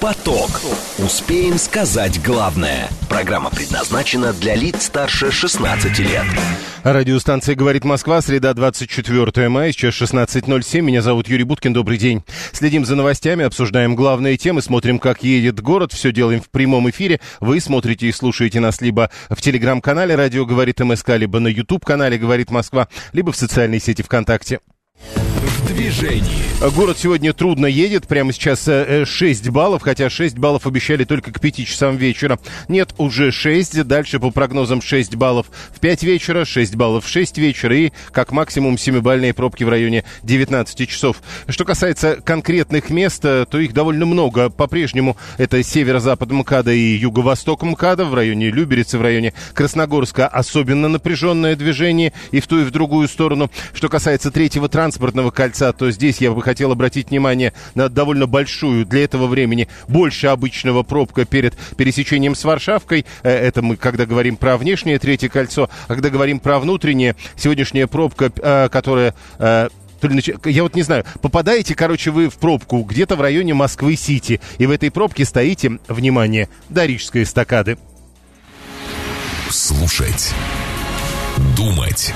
Поток. Успеем сказать главное. Программа предназначена для лиц старше 16 лет. Радиостанция «Говорит Москва», среда 24 мая, сейчас 16.07. Меня зовут Юрий Буткин, добрый день. Следим за новостями, обсуждаем главные темы, смотрим, как едет город. Все делаем в прямом эфире. Вы смотрите и слушаете нас либо в телеграм-канале «Радио говорит МСК», либо на YouTube-канале «Говорит Москва», либо в социальной сети ВКонтакте движении. Город сегодня трудно едет. Прямо сейчас 6 э, баллов, хотя 6 баллов обещали только к 5 часам вечера. Нет, уже 6. Дальше по прогнозам 6 баллов в 5 вечера, 6 баллов в 6 вечера и как максимум 7-бальные пробки в районе 19 часов. Что касается конкретных мест, э, то их довольно много. По-прежнему это северо-запад МКАДа и юго-восток МКАДа в районе Люберицы, в районе Красногорска особенно напряженное движение и в ту и в другую сторону. Что касается третьего транспортного кольца, то здесь я бы хотел обратить внимание на довольно большую для этого времени, больше обычного пробка перед пересечением с Варшавкой. Э, это мы, когда говорим про внешнее третье кольцо, а когда говорим про внутреннее, сегодняшняя пробка, э, которая э, я вот не знаю, попадаете, короче, вы в пробку где-то в районе Москвы-Сити, и в этой пробке стоите, внимание, до Рижской эстакады. Слушать. Думать.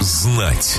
Знать.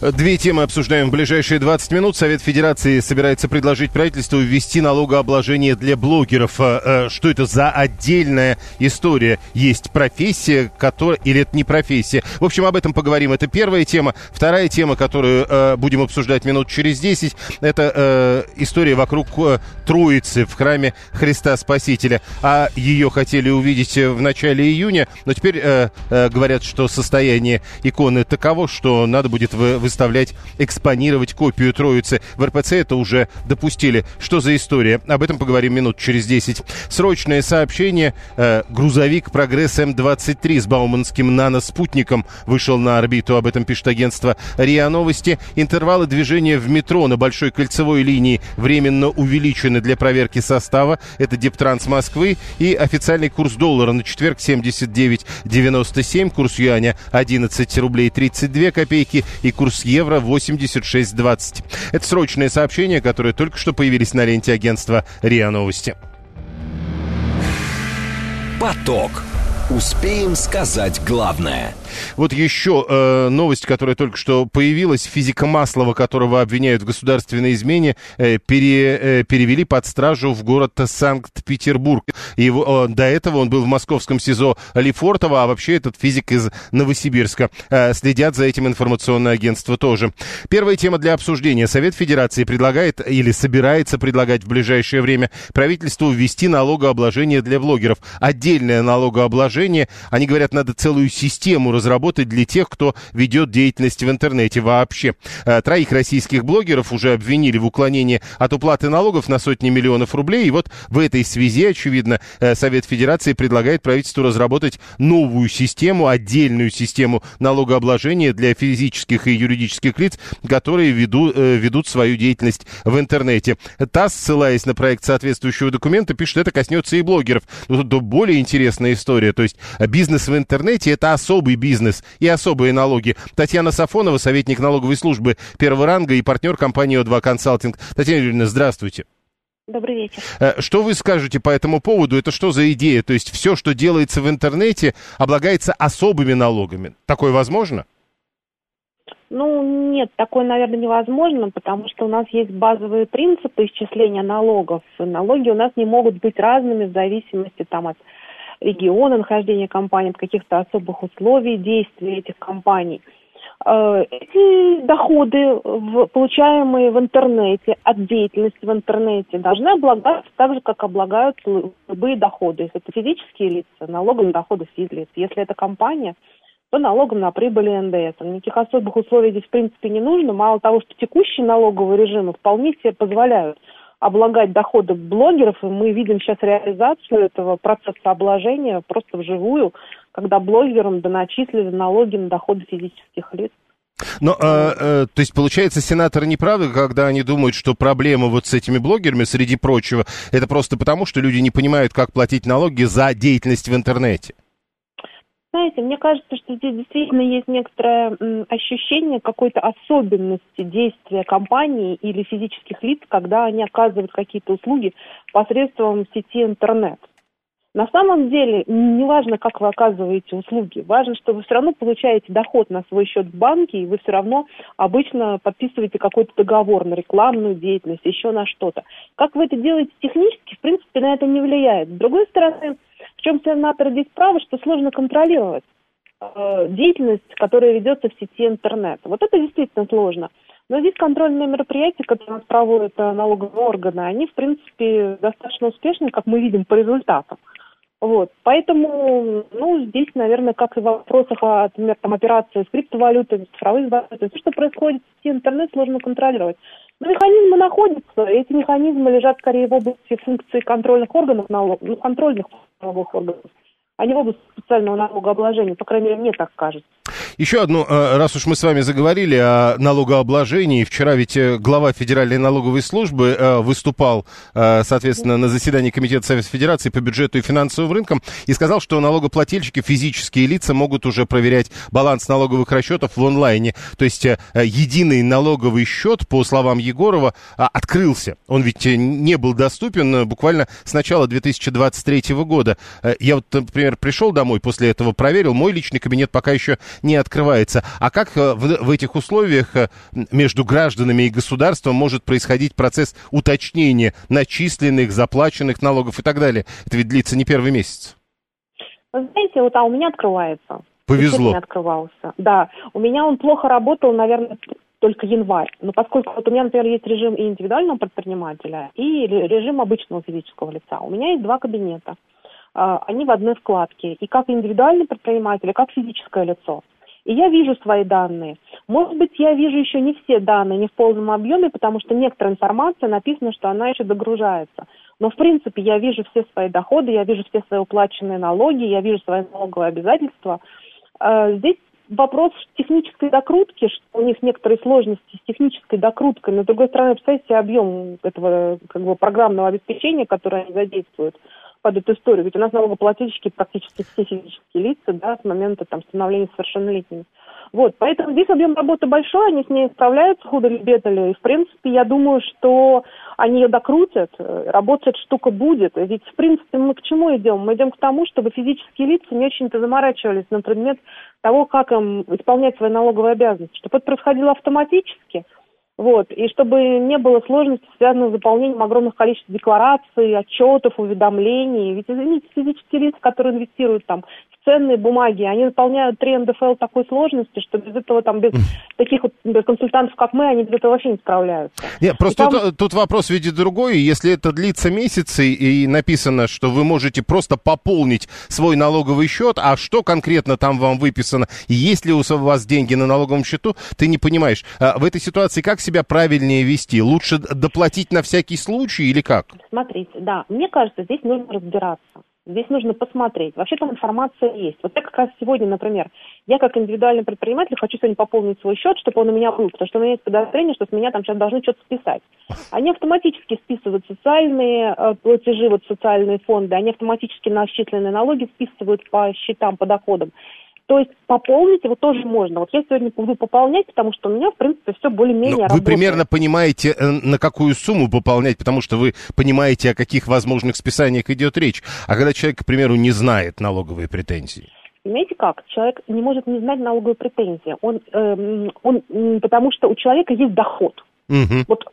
Две темы обсуждаем в ближайшие 20 минут. Совет Федерации собирается предложить правительству ввести налогообложение для блогеров. Э, э, что это за отдельная история? Есть профессия, которая... Или это не профессия? В общем, об этом поговорим. Это первая тема. Вторая тема, которую э, будем обсуждать минут через 10, это история вокруг Троицы в храме Христа Спасителя. А ее хотели увидеть в начале июня, но теперь говорят, что состояние иконы таково, что надо будет вы выставлять, экспонировать копию Троицы. В РПЦ это уже допустили. Что за история? Об этом поговорим минут через 10. Срочное сообщение. Э, грузовик «Прогресс М-23» с бауманским наноспутником вышел на орбиту. Об этом пишет агентство РИА Новости. Интервалы движения в метро на Большой кольцевой линии временно увеличены для проверки состава. Это Дептранс Москвы. И официальный курс доллара на четверг 79,97. Курс юаня 11 рублей 32 копейки. И курс курс евро 86.20. Это срочное сообщение, которое только что появились на ленте агентства РИА Новости. Поток. Успеем сказать главное – вот еще э, новость, которая только что появилась. Физика Маслова, которого обвиняют в государственной измене, э, пере, э, перевели под стражу в город Санкт-Петербург. Его, э, до этого он был в московском СИЗО Лефортово, а вообще этот физик из Новосибирска. Э, следят за этим информационное агентство тоже. Первая тема для обсуждения. Совет Федерации предлагает или собирается предлагать в ближайшее время правительству ввести налогообложение для блогеров. Отдельное налогообложение. Они говорят, надо целую систему разработать для тех, кто ведет деятельность в интернете вообще. Э, троих российских блогеров уже обвинили в уклонении от уплаты налогов на сотни миллионов рублей. И вот в этой связи, очевидно, э, Совет Федерации предлагает правительству разработать новую систему, отдельную систему налогообложения для физических и юридических лиц, которые ведут, э, ведут свою деятельность в интернете. ТАСС, ссылаясь на проект соответствующего документа, пишет, это коснется и блогеров. Но тут более интересная история. То есть бизнес в интернете – это особый бизнес бизнес и особые налоги. Татьяна Сафонова, советник налоговой службы первого ранга и партнер компании О2 Консалтинг. Татьяна Юрьевна, здравствуйте. Добрый вечер. Э, что вы скажете по этому поводу? Это что за идея? То есть все, что делается в интернете, облагается особыми налогами. Такое возможно? Ну, нет, такое, наверное, невозможно, потому что у нас есть базовые принципы исчисления налогов. Налоги у нас не могут быть разными в зависимости там, от региона нахождения компании, от каких-то особых условий действия этих компаний. Э, эти доходы, получаемые в интернете, от деятельности в интернете, должны облагаться так же, как облагаются любые доходы. Если это физические лица, налогом на доходы физлиц. Если это компания, то налогом на прибыль и НДС. Никаких особых условий здесь в принципе не нужно. Мало того, что текущие налоговые режимы вполне себе позволяют облагать доходы блогеров, и мы видим сейчас реализацию этого процесса обложения просто вживую, когда блогерам доначислили налоги на доходы физических лиц. Но, э, э, то есть, получается, сенаторы не правы, когда они думают, что проблема вот с этими блогерами, среди прочего, это просто потому, что люди не понимают, как платить налоги за деятельность в интернете? Знаете, мне кажется, что здесь действительно есть некоторое ощущение какой-то особенности действия компании или физических лиц, когда они оказывают какие-то услуги посредством сети интернет. На самом деле, не важно, как вы оказываете услуги, важно, что вы все равно получаете доход на свой счет в банке, и вы все равно обычно подписываете какой-то договор на рекламную деятельность, еще на что-то. Как вы это делаете технически, в принципе, на это не влияет. С другой стороны, в чем сенатор здесь правы, что сложно контролировать э, деятельность, которая ведется в сети интернет. Вот это действительно сложно. Но здесь контрольные мероприятия, которые у нас проводят э, налоговые органы, они, в принципе, достаточно успешны, как мы видим по результатам. Вот. Поэтому, ну, здесь, наверное, как и в вопросах, а, например, там, операции с криптовалютами, с цифровыми валютами, все, что происходит в сети интернет, сложно контролировать. Но механизмы находятся, эти механизмы лежат скорее в области функций контрольных органов налогов, ну, контрольных налоговых органов, а не в области специального налогообложения, по крайней мере, мне так кажется. Еще одну, э, раз уж мы с вами заговорили о налогообложении, вчера ведь э, глава Федеральной налоговой службы э, выступал, соответственно, на заседании Комитета Совета Федерации по бюджету и финансовым рынкам и сказал, что налогоплательщики, физические лица могут уже проверять баланс налоговых расчетов в онлайне. То есть единый налоговый счет, по словам Егорова, открылся. Он ведь не был доступен буквально с начала 2023 года. Я вот, например, пришел домой, после этого проверил, мой личный кабинет пока еще не открывается. А как э, в, в этих условиях э, между гражданами и государством может происходить процесс уточнения начисленных, заплаченных налогов и так далее? Это ведь длится не первый месяц. Вы знаете, вот а у меня открывается. Повезло. Не открывался. Да, у меня он плохо работал, наверное, только январь. Но поскольку вот у меня, например, есть режим и индивидуального предпринимателя, и режим обычного физического лица. У меня есть два кабинета. А, они в одной вкладке. И как индивидуальный предприниматель, и как физическое лицо. И я вижу свои данные. Может быть, я вижу еще не все данные, не в полном объеме, потому что некоторая информация написана, что она еще догружается. Но, в принципе, я вижу все свои доходы, я вижу все свои уплаченные налоги, я вижу свои налоговые обязательства. А, здесь вопрос технической докрутки, что у них некоторые сложности с технической докруткой, но, с другой стороны, представьте объем этого как бы, программного обеспечения, которое они задействуют под эту историю. Ведь у нас налогоплательщики практически все физические лица, да, с момента там становления совершеннолетними. Вот, поэтому здесь объем работы большой, они с ней справляются худо ли бедно ли. И, в принципе, я думаю, что они ее докрутят, э, работать штука будет. Ведь, в принципе, мы к чему идем? Мы идем к тому, чтобы физические лица не очень-то заморачивались на предмет того, как им исполнять свои налоговые обязанности. Чтобы это происходило автоматически – вот, и чтобы не было сложностей, связанных с заполнением огромных количеств деклараций, отчетов, уведомлений. Ведь, извините, физические лица, которые инвестируют там ценные бумаги, они выполняют 3 НДФЛ такой сложности, что без этого там, без таких вот без консультантов, как мы, они без этого вообще не справляются. Нет, просто там... тут, тут вопрос видит другой. Если это длится месяцы и написано, что вы можете просто пополнить свой налоговый счет, а что конкретно там вам выписано, есть ли у вас деньги на налоговом счету, ты не понимаешь. А в этой ситуации как себя правильнее вести? Лучше доплатить на всякий случай или как? Смотрите, да, мне кажется, здесь нужно разбираться. Здесь нужно посмотреть. Вообще там информация есть. Вот я как раз сегодня, например, я как индивидуальный предприниматель хочу сегодня пополнить свой счет, чтобы он у меня был, потому что у меня есть подозрение, что с меня там сейчас должны что-то списать. Они автоматически списывают социальные э, платежи, вот социальные фонды, они автоматически начисленные налоги списывают по счетам, по доходам. То есть пополнить его тоже можно. Вот я сегодня буду пополнять, потому что у меня, в принципе, все более-менее работает. Вы примерно понимаете, э, на какую сумму пополнять, потому что вы понимаете, о каких возможных списаниях идет речь. А когда человек, к примеру, не знает налоговые претензии? Понимаете как? Человек не может не знать налоговые претензии. Он, эм, он, потому что у человека есть доход. Угу. Вот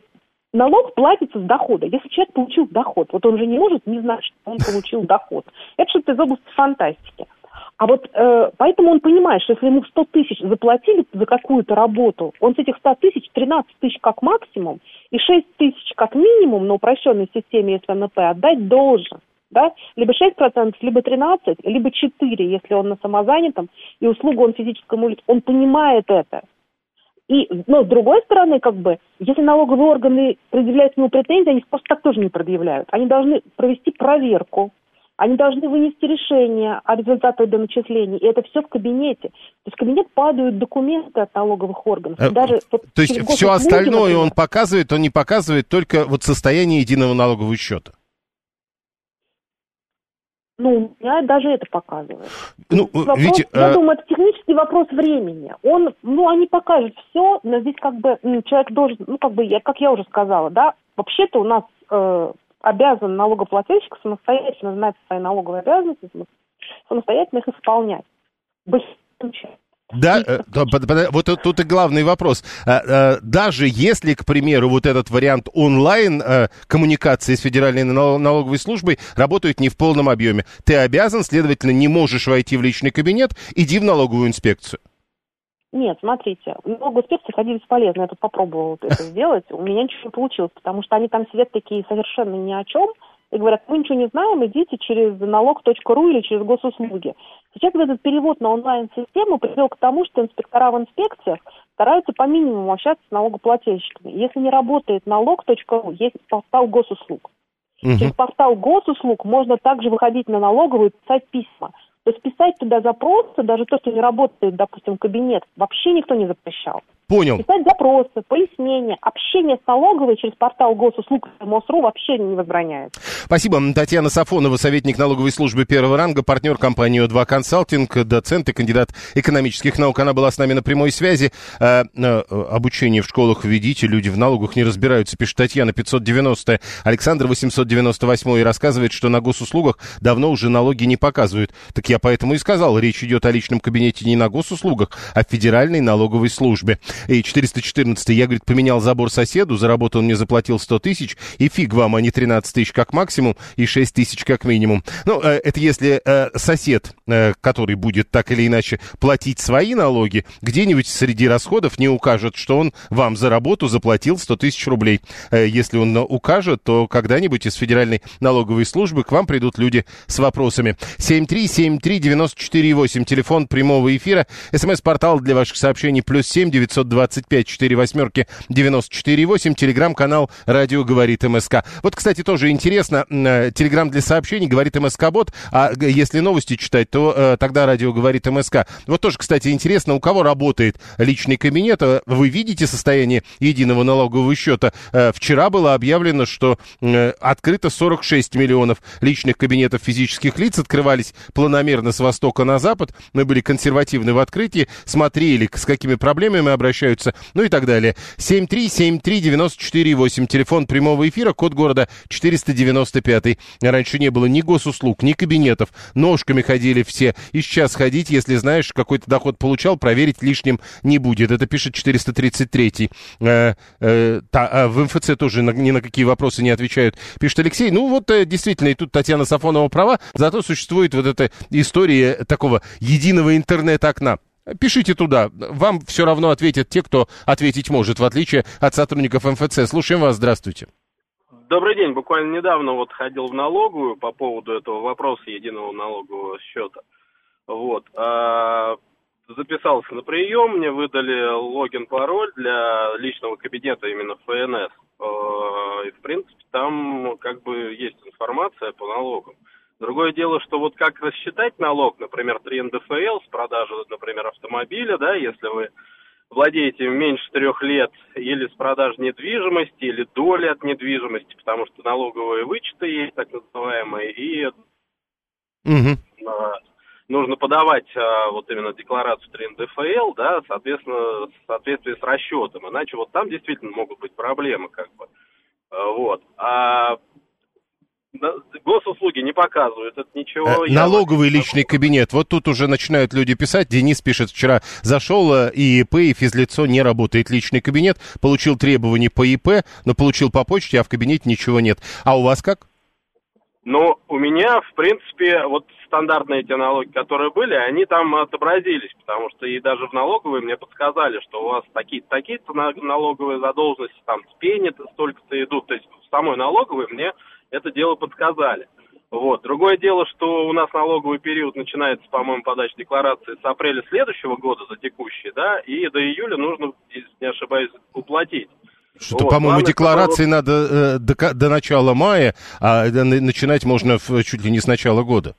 налог платится с дохода. Если человек получил доход, вот он же не может не знать, что он получил доход. Это что-то из области фантастики. А вот э, поэтому он понимает, что если ему 100 тысяч заплатили за какую-то работу, он с этих 100 тысяч 13 тысяч как максимум и 6 тысяч как минимум на упрощенной системе СНП отдать должен. Да? Либо 6%, либо 13%, либо 4%, если он на самозанятом, и услугу он физическому лицу. Он понимает это. И, но с другой стороны, как бы, если налоговые органы предъявляют ему претензии, они просто так тоже не предъявляют. Они должны провести проверку, Они должны вынести решение о результатах доначислений, и это все в кабинете. То есть в кабинет падают документы от налоговых органов. Э, Даже, вот, то есть все остальное например, он показывает, он не показывает только вот состояние единого налогового счета? Ну, меня даже это показывает. Ну, вопрос, видите, я а... думаю, это технический вопрос времени. Он, ну, они покажут все, но здесь как бы человек должен, ну, как бы, я, как я уже сказала, да, вообще-то у нас э, обязан налогоплательщик самостоятельно знать свои налоговые обязанности, самостоятельно их исполнять. Да, э, вот тут и главный вопрос. Э, э, даже если, к примеру, вот этот вариант онлайн коммуникации с Федеральной налоговой службой работает не в полном объеме, ты обязан, следовательно, не можешь войти в личный кабинет, иди в налоговую инспекцию. Нет, смотрите, много инспекций ходили бесполезно. Я тут попробовала это сделать. У меня ничего не получилось, потому что они там сидят такие совершенно ни о чем и говорят, мы ничего не знаем, идите через налог.ру или через госуслуги. Сейчас этот перевод на онлайн-систему привел к тому, что инспектора в инспекциях стараются по минимуму общаться с налогоплательщиками. Если не работает налог.ру, есть портал госуслуг. Угу. Через портал госуслуг можно также выходить на налоговую и писать письма. То есть писать туда запросы, даже то, что не работает, допустим, кабинет, вообще никто не запрещал. Понял. Писать запросы, пояснения, общение с налоговой через портал госуслуг МОСРУ вообще не возбраняется. Спасибо. Татьяна Сафонова, советник налоговой службы первого ранга, партнер компании О2 Консалтинг, доцент и кандидат экономических наук. Она была с нами на прямой связи. Э, обучение в школах введите, люди в налогах не разбираются, пишет Татьяна 590. Александр 898 и рассказывает, что на госуслугах давно уже налоги не показывают. Так я поэтому и сказал, речь идет о личном кабинете не на госуслугах, а в Федеральной налоговой службе. И 414 я, говорит, поменял забор соседу, за работу он мне заплатил 100 тысяч, и фиг вам, а не 13 тысяч как максимум, и 6 тысяч как минимум. Ну, э, это если э, сосед, э, который будет так или иначе платить свои налоги, где-нибудь среди расходов не укажет, что он вам за работу заплатил 100 тысяч рублей. Если он укажет, то когда-нибудь из Федеральной налоговой службы к вам придут люди с вопросами. 7373948, телефон прямого эфира, смс-портал для ваших сообщений, плюс 7 900 925 4 восьмерки 94 8. Телеграм-канал «Радио говорит МСК». Вот, кстати, тоже интересно, э, телеграм для сообщений говорит МСК-бот, а если новости читать, то э, тогда «Радио говорит МСК». Вот тоже, кстати, интересно, у кого работает личный кабинет, э, вы видите состояние единого налогового счета. Вчера было объявлено, что открыто 46 миллионов личных кабинетов физических лиц, открывались планомерно с востока на запад. Мы были консервативны в открытии, смотрели, с какими проблемами обращаются обращаются, ну и так далее. 7373948, телефон прямого эфира, код города 495. Раньше не было ни госуслуг, ни кабинетов. Ножками ходили все. И сейчас ходить, если знаешь, какой-то доход получал, проверить лишним не будет. Это пишет 433. Э, э, та, э, в МФЦ тоже на, ни на какие вопросы не отвечают. Пишет Алексей. Ну вот э, действительно, и тут Татьяна Сафонова права. Зато существует вот эта история такого единого интернет-окна. Пишите туда. Вам все равно ответят те, кто ответить может, в отличие от сотрудников МФЦ. Слушаем вас. Здравствуйте. Добрый день. Буквально недавно вот ходил в налоговую по поводу этого вопроса единого налогового счета. Вот. А, записался на прием, мне выдали логин-пароль для личного кабинета именно ФНС. А, и, в принципе, там как бы есть информация по налогам. Другое дело, что вот как рассчитать налог, например, 3 НДФЛ с продажи, например, автомобиля, да, если вы владеете меньше трех лет или с продажи недвижимости, или доли от недвижимости, потому что налоговые вычеты есть, так называемые, и угу. нужно подавать а, вот именно декларацию 3 НДФЛ, да, соответственно, в соответствии с расчетом, иначе вот там действительно могут быть проблемы, как бы. А, вот. А госуслуги не показывают, это ничего. Э, налоговый личный кабинет. Вот тут уже начинают люди писать. Денис пишет, вчера зашел э, и ИП, и физлицо не работает личный кабинет. Получил требования по ИП, но получил по почте, а в кабинете ничего нет. А у вас как? Ну, у меня, в принципе, вот стандартные эти налоги, которые были, они там отобразились, потому что и даже в налоговой мне подсказали, что у вас такие-то такие налоговые задолженности, там с пени столько-то идут. То есть в самой налоговой мне это дело подсказали. Вот. Другое дело, что у нас налоговый период начинается, по-моему, подача декларации с апреля следующего года за текущий, да, и до июля нужно, если не ошибаюсь, уплатить. Что-то, вот, по-моему, декларации чтобы... надо э, до, до начала мая, а начинать можно в, чуть ли не с начала года.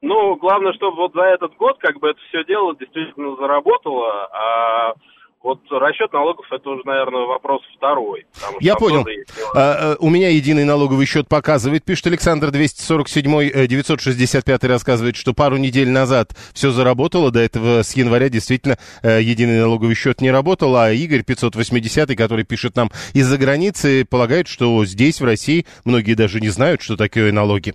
Ну, главное, чтобы вот за этот год как бы это все дело действительно заработало, а вот расчет налогов это уже, наверное, вопрос второй. Я понял. А, а, у меня единый налоговый счет показывает, пишет Александр 247 965 э, рассказывает, что пару недель назад все заработало, до этого с января действительно э, единый налоговый счет не работал, а Игорь 580, который пишет нам из-за границы, полагает, что здесь, в России, многие даже не знают, что такое налоги.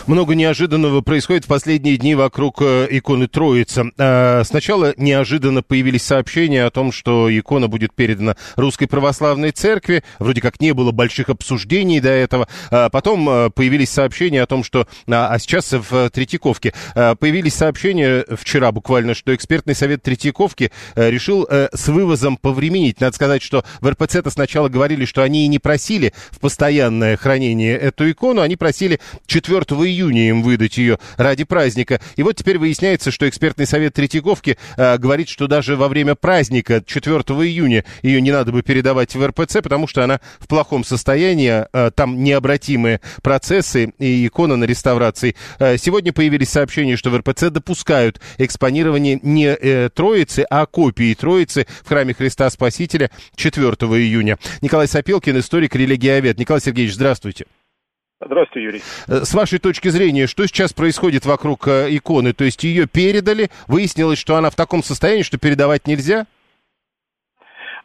Много неожиданного происходит в последние дни вокруг э, иконы Троицы. Э, сначала неожиданно появились сообщения о том, что икона будет передана Русской Православной Церкви. Вроде как не было больших обсуждений до этого. А потом э, появились сообщения о том, что... А, а сейчас в Третьяковке появились сообщения вчера буквально, что экспертный совет Третьяковки решил с вывозом повременить. Надо сказать, что в РПЦ-то сначала говорили, что они и не просили в постоянное хранение эту икону. Они просили 4 июня им выдать ее ради праздника. И вот теперь выясняется, что экспертный совет Третьяковки э, говорит, что даже во время праздника 4 июня ее не надо бы передавать в РПЦ, потому что она в плохом состоянии, э, там необратимые процессы и икона на реставрации. Э, сегодня появились сообщения, что в РПЦ допускают экспонирование не э, Троицы, а копии Троицы в храме Христа Спасителя 4 июня. Николай Сапелкин, историк, религиовед. Николай Сергеевич, здравствуйте. Здравствуйте, Юрий. Э, с вашей точки зрения, что сейчас происходит вокруг э, иконы? То есть ее передали, выяснилось, что она в таком состоянии, что передавать нельзя?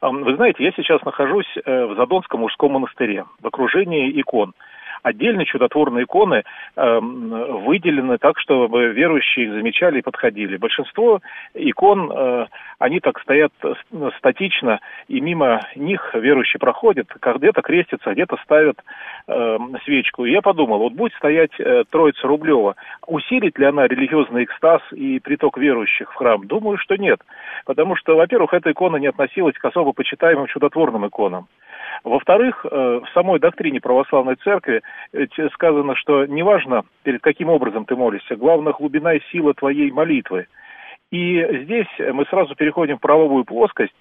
Вы знаете, я сейчас нахожусь э, в Задонском мужском монастыре, в окружении икон. Отдельно чудотворные иконы э, выделены так, чтобы верующие их замечали и подходили. Большинство икон, э, они так стоят статично, и мимо них верующие проходят, где-то крестятся, где-то ставят э, свечку. И я подумал, вот будет стоять э, Троица Рублева, усилит ли она религиозный экстаз и приток верующих в храм? Думаю, что нет. Потому что, во-первых, эта икона не относилась к особо почитаемым чудотворным иконам. Во-вторых, э, в самой доктрине православной церкви сказано, что неважно, перед каким образом ты молишься, главное глубина и сила твоей молитвы. И здесь мы сразу переходим в правовую плоскость.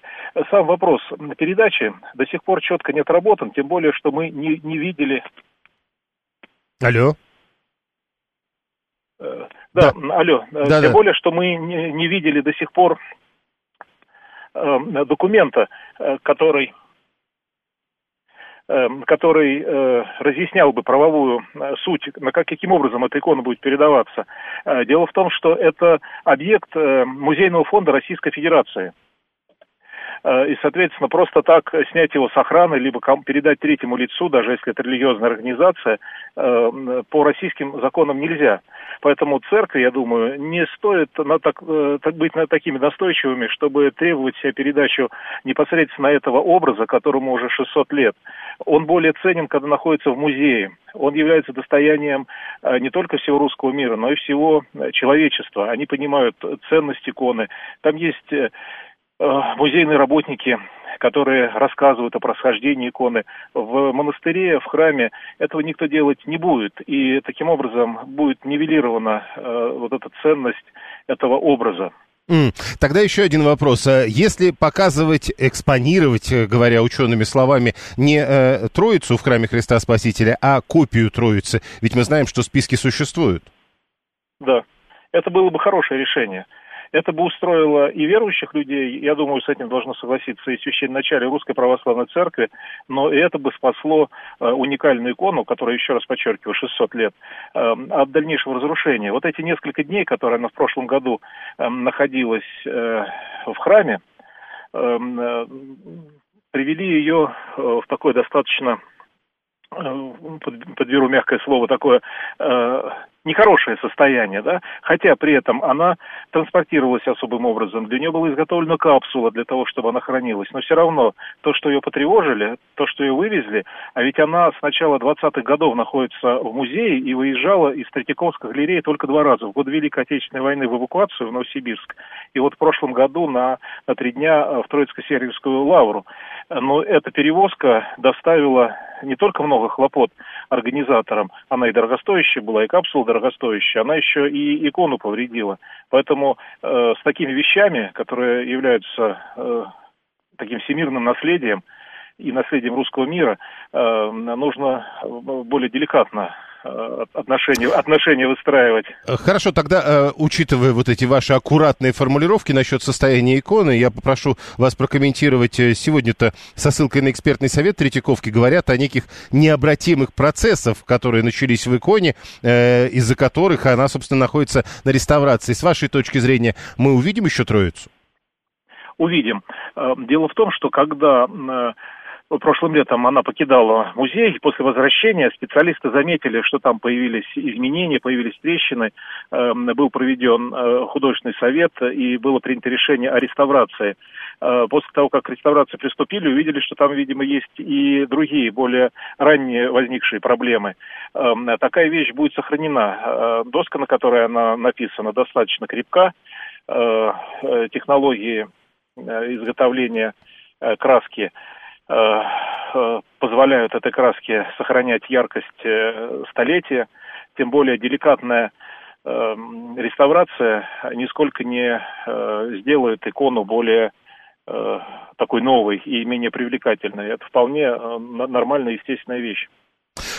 Сам вопрос передачи до сих пор четко не отработан, тем более, что мы не, не видели... Алло? Э, да, да. алло. Э, да, тем да. более, что мы не, не видели до сих пор документа, который который э, разъяснял бы правовую э, суть, на как, каким образом эта икона будет передаваться. Э, дело в том, что это объект Музейного фонда Российской Федерации – и, соответственно, просто так снять его с охраны, либо передать третьему лицу, даже если это религиозная организация, э, по российским законам нельзя. Поэтому церкви, я думаю, не стоит на э, так быть на такими настойчивыми, чтобы требовать себе передачу непосредственно этого образа, которому уже 600 лет. Он более ценен, когда находится в музее. Он является достоянием не только всего русского мира, но и всего человечества. Они понимают ценность иконы. Там есть Э, музейные работники, которые рассказывают о происхождении иконы. В монастыре, в храме этого никто делать не будет. И таким образом будет нивелирована э, вот эта ценность этого образа. Тогда еще один вопрос. Э, если показывать, экспонировать, э, говоря учеными словами, не э, Троицу в храме Христа Спасителя, а копию Троицы, ведь мы знаем, что списки существуют. Да, это было бы хорошее решение. Это бы устроило и верующих людей, я думаю, с этим должно согласиться и священноначалие Русской Православной Церкви, но это бы спасло э, уникальную икону, которая, еще раз подчеркиваю, 600 лет, э, от дальнейшего разрушения. Вот эти несколько дней, которые она в прошлом году э, находилась в храме, привели ее в такое достаточно подберу мягкое слово, такое нехорошее состояние, да, хотя при этом она транспортировалась особым образом, для нее была изготовлена капсула для того, чтобы она хранилась, но все равно то, что ее потревожили, то, что ее вывезли, а ведь она с начала 20-х годов находится в музее и выезжала из Третьяковской галереи только два раза, в год Великой Отечественной войны в эвакуацию в Новосибирск, и вот в прошлом году на, на три дня в Троицко-Сергиевскую лавру. Но эта перевозка доставила не только много хлопот организаторам, она и дорогостоящая была, и капсула дорогостоящая, она еще и икону повредила. Поэтому э, с такими вещами, которые являются э, таким всемирным наследием и наследием русского мира, э, нужно более деликатно Э, отношения, отношения выстраивать. Хорошо, тогда, э, учитывая вот эти ваши аккуратные формулировки насчет состояния иконы, я попрошу вас прокомментировать. Э, сегодня-то со ссылкой на экспертный совет Третьяковки говорят о неких необратимых процессах, которые начались в иконе, из-за которых она, собственно, находится на реставрации. С вашей точки зрения, мы увидим еще Троицу? Увидим. Дело в том, что когда прошлым летом она покидала музей. и После возвращения специалисты заметили, что там появились изменения, появились трещины. Эм, был проведен э, художественный совет и было принято решение о реставрации. Э, после того, как к реставрации приступили, увидели, что там, видимо, есть и другие, более ранние возникшие проблемы. Эм, такая вещь будет сохранена. Э, доска, на которой она написана, достаточно крепка. Технологии изготовления краски позволяют этой краске сохранять яркость э, столетия, тем более деликатная реставрация нисколько не сделает икону более такой новой и менее привлекательной. Это вполне нормальная, естественная вещь.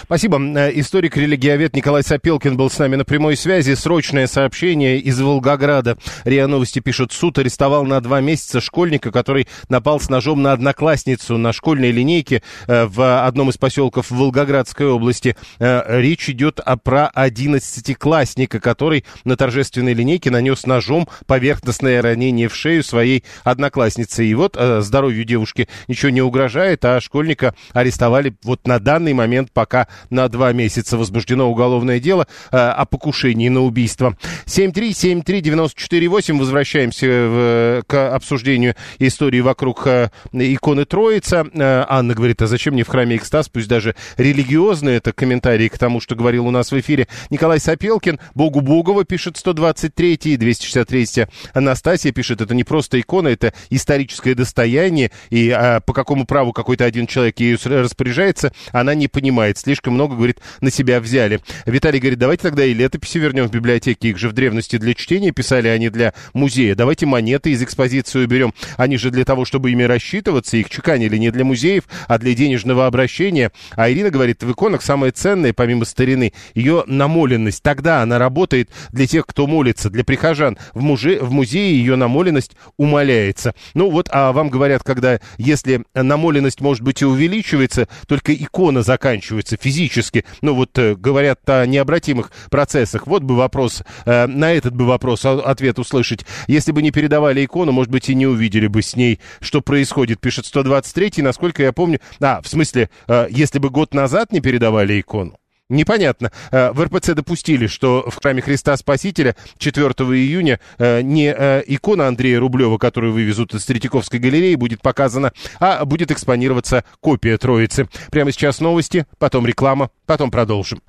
Спасибо. Э, историк-религиовед Николай Сапелкин был с нами на прямой связи. Срочное сообщение из Волгограда. РИА Новости пишут, суд арестовал на два месяца школьника, который напал с ножом на одноклассницу на школьной линейке э, в одном из поселков Волгоградской области. Э, речь идет о про 11-классника, который на торжественной линейке нанес ножом поверхностное ранение в шею своей одноклассницы. И вот здоровью девушки ничего не угрожает, а школьника арестовали вот на данный момент пока на два месяца возбуждено уголовное дело э, о покушении на убийство. 7373948. Возвращаемся в, к обсуждению истории вокруг э, иконы Троица. Э, Анна говорит, а зачем мне в храме экстаз, пусть даже религиозный, это комментарий к тому, что говорил у нас в эфире Николай Сапелкин. Богу Богова пишет 123 и 263 Анастасия пишет, это не просто икона, это историческое достояние, и а, по какому праву какой-то один человек ею распоряжается, она не понимает. Слишком слишком много, говорит, на себя взяли. Виталий говорит, давайте тогда и летописи вернем в библиотеки. Их же в древности для чтения писали, а не для музея. Давайте монеты из экспозиции уберем. Они же для того, чтобы ими рассчитываться. Их чеканили не для музеев, а для денежного обращения. А Ирина говорит, в иконах самое ценное, помимо старины, ее намоленность. Тогда она работает для тех, кто молится, для прихожан. В, муже, в музее ее намоленность умаляется. Ну вот, а вам говорят, когда, если намоленность, может быть, и увеличивается, только икона заканчивается физически физически, ну вот э, говорят о необратимых процессах. Вот бы вопрос, э, на этот бы вопрос ответ услышать. Если бы не передавали икону, может быть, и не увидели бы с ней, что происходит, пишет 123 насколько я помню. А, в смысле, э, если бы год назад не передавали икону? Непонятно. Э, в РПЦ допустили, что в храме Христа Спасителя 4 июня э, не э, икона Андрея Рублева, которую вывезут из Третьяковской галереи, будет показана, а будет экспонироваться копия Троицы. Прямо сейчас новости, потом реклама, потом продолжим.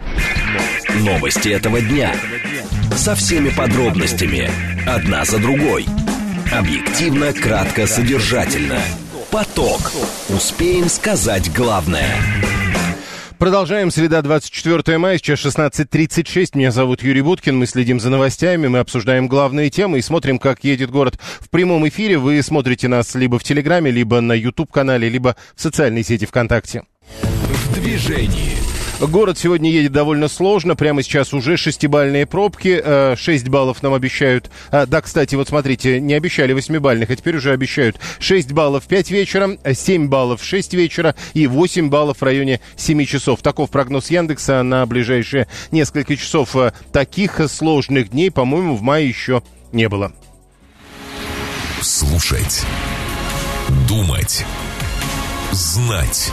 Новости этого дня. Со всеми подробностями. Одна за другой. Объективно, кратко, содержательно. Поток. Успеем сказать главное. Продолжаем. Среда, 24 мая, сейчас 16.36. Меня зовут Юрий Буткин. Мы следим за новостями, мы обсуждаем главные темы и смотрим, как едет город в прямом эфире. Вы смотрите нас либо в Телеграме, либо на YouTube-канале, либо в социальной сети ВКонтакте. В движении. Город сегодня едет довольно сложно. Прямо сейчас уже шестибальные пробки. 6 э, баллов нам обещают. А, да, кстати, вот смотрите, не обещали восьмибальных, а теперь уже обещают 6 баллов в 5 вечера, 7 баллов в 6 вечера и 8 баллов в районе 7 часов. Таков прогноз Яндекса на ближайшие несколько часов. Э, таких сложных дней, по-моему, в мае еще не было. Слушать. Думать. Знать.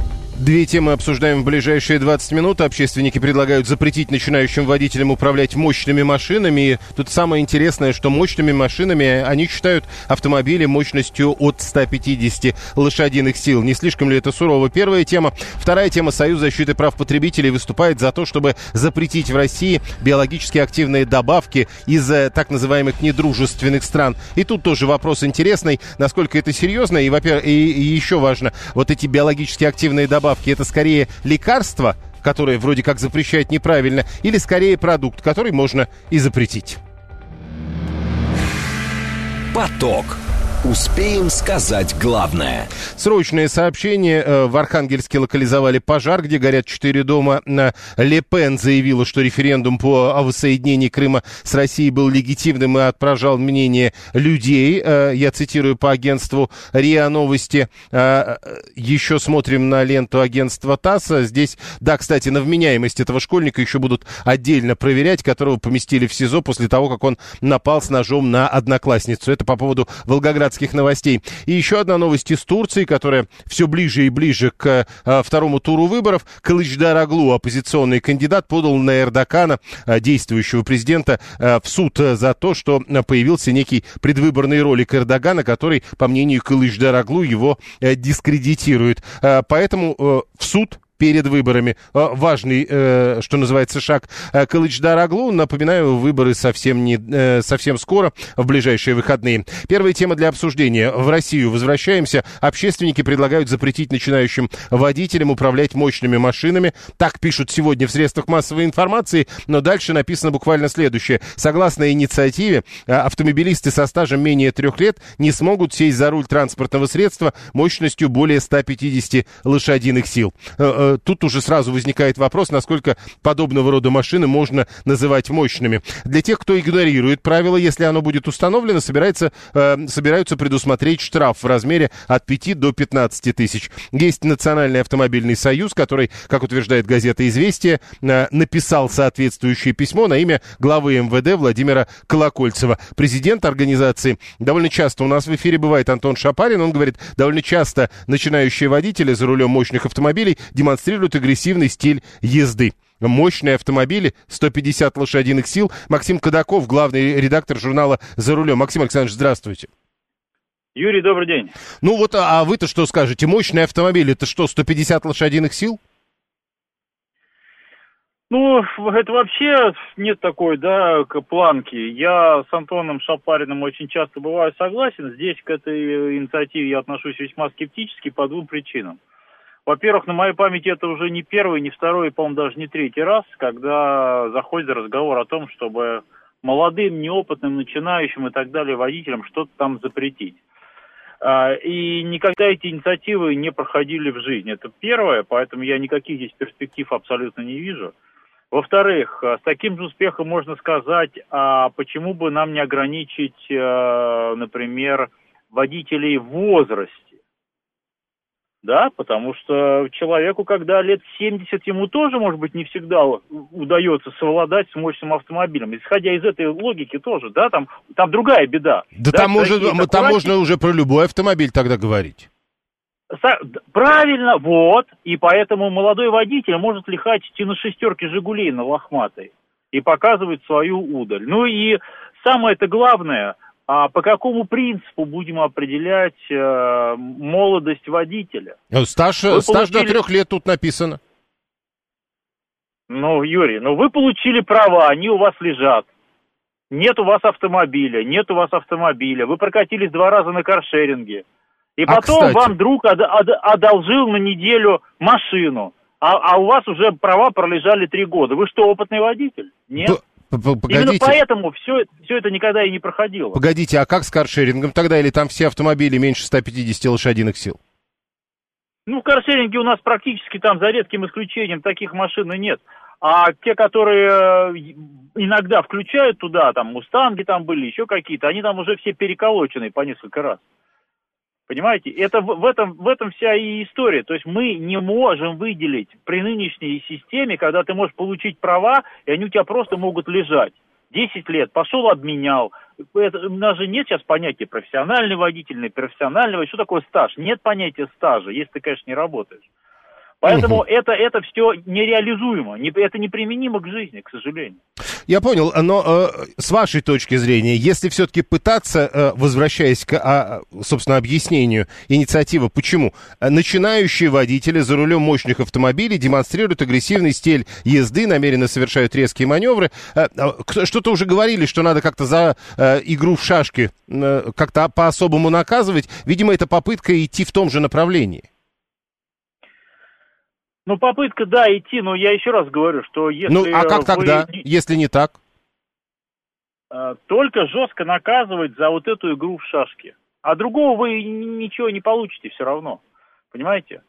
Две темы обсуждаем в ближайшие 20 минут. Общественники предлагают запретить начинающим водителям управлять мощными машинами. И тут самое интересное, что мощными машинами они считают автомобили мощностью от 150 лошадиных сил. Не слишком ли это сурово? Первая тема. Вторая тема. Союз защиты прав потребителей выступает за то, чтобы запретить в России биологически активные добавки из э, так называемых недружественных стран. И тут тоже вопрос интересный, насколько это серьезно. И, во-первых, и, и еще важно, вот эти биологически активные добавки добавки это скорее лекарство, которое вроде как запрещать неправильно, или скорее продукт, который можно и запретить? Поток. Успеем сказать главное. Срочное сообщение. Э, в Архангельске локализовали пожар, где горят четыре дома. Ле Пен заявила, что референдум по воссоединении Крыма с Россией был легитимным и отражал мнение людей. Э, я цитирую по агентству РИА Новости. Э, еще смотрим на ленту агентства ТАСС. Здесь, да, кстати, на вменяемость этого школьника еще будут отдельно проверять, которого поместили в СИЗО после того, как он напал с ножом на одноклассницу. Это по поводу Волгоград азиатских новостей. И еще одна новость из Турции, которая все ближе и ближе к а, второму туру выборов. Кылычдар Аглу, оппозиционный кандидат, подал на Эрдокана, а, действующего президента, а, в суд за то, что появился некий предвыборный ролик Эрдогана, который, по мнению Кылычдар Аглу, его а, дискредитирует. А, поэтому а, в суд перед выборами. Э, важный, э, что называется, шаг э, Кылычдар Аглу. Напоминаю, выборы совсем, не, совсем скоро, в ближайшие выходные. Первая тема для обсуждения. В Россию возвращаемся. Общественники предлагают запретить начинающим водителям управлять мощными машинами. Так пишут сегодня в средствах массовой информации, но дальше написано буквально следующее. Согласно инициативе, автомобилисты со стажем менее трех лет не смогут сесть за руль транспортного средства мощностью более 150 лошадиных сил тут уже сразу возникает вопрос, насколько подобного рода машины можно называть мощными. Для тех, кто игнорирует правила, если оно будет установлено, собирается, э, собираются предусмотреть штраф в размере от 5 до 15 тысяч. Есть Национальный автомобильный союз, который, как утверждает газета «Известия», э, написал соответствующее письмо на имя главы МВД Владимира Колокольцева. Президент организации довольно часто у нас в эфире бывает Антон Шапарин, он говорит, довольно часто начинающие водители за рулем мощных автомобилей демонстрируют демонстрируют агрессивный стиль езды. Мощные автомобили, 150 лошадиных сил. Максим Кадаков, главный редактор журнала «За рулем». Максим Александрович, здравствуйте. Юрий, добрый день. Ну вот, а вы-то что скажете? Мощный автомобиль, это что, 150 лошадиных сил? Ну, это вообще нет такой, да, планки. Я с Антоном Шапариным очень часто бываю согласен. Здесь к этой инициативе я отношусь весьма скептически по двум причинам. Во-первых, на моей памяти это уже не первый, не второй, по-моему, даже не третий раз, когда заходит разговор о том, чтобы молодым, неопытным, начинающим и так далее водителям что-то там запретить. А, и никогда эти инициативы не проходили в жизнь. Это первое, поэтому я никаких здесь перспектив абсолютно не вижу. Во-вторых, с таким же успехом можно сказать, а почему бы нам не ограничить, э, например, водителей в возрасте? Да, потому что человеку, когда лет 70, ему тоже, может быть, не всегда удается совладать с мощным автомобилем. Исходя из этой логики тоже, да, там, там другая беда. Да, да там, может, там можно уже про любой автомобиль тогда говорить. Правильно, вот, и поэтому молодой водитель может лихать на шестерке «Жигулей» на лохматой и показывать свою удаль. Ну и самое это главное – а по какому принципу будем определять э, молодость водителя? Ну, стаж, стаж получили... до трех лет тут написано. Ну, Юрий, ну вы получили права, они у вас лежат. Нет у вас автомобиля, нет у вас автомобиля. Вы прокатились два раза на каршеринге. И а потом кстати... вам друг од- од- одолжил на неделю машину. А, а у вас уже права пролежали три года. Вы что, опытный водитель? Нет? Погодите. Именно поэтому все, все это никогда и не проходило. Погодите, а как с каршерингом тогда? Или там все автомобили меньше 150 лошадиных сил? Ну, в каршеринге у нас практически там, за редким исключением, таких машин и нет. А те, которые э, иногда включают туда, там, мустанги там были, еще какие-то, они там уже все переколочены по несколько раз. Понимаете, это в, этом, в этом вся и история. То есть мы не можем выделить при нынешней системе, когда ты можешь получить права, и они у тебя просто могут лежать. 10 лет, пошел, обменял. Это, у нас же нет сейчас понятия профессиональный водитель, профессионального. Что такое стаж? Нет понятия стажа, если ты, конечно, не работаешь. Поэтому это, это все нереализуемо, не, это неприменимо к жизни, к сожалению. Я понял, но э, с вашей точки зрения, если все-таки пытаться, э, возвращаясь к, а, собственно, объяснению инициативы, почему начинающие водители за рулем мощных автомобилей демонстрируют агрессивный стиль езды, намеренно совершают резкие маневры, э, э, что-то уже говорили, что надо как-то за э, игру в шашки э, как-то по-особому наказывать, видимо, это попытка идти в том же направлении. Ну, попытка, да, идти, но я еще раз говорю, что если... Ну, а как вы... тогда, если не так? А, только жестко наказывать за вот эту игру в шашки. А другого вы ничего не получите все равно. Понимаете?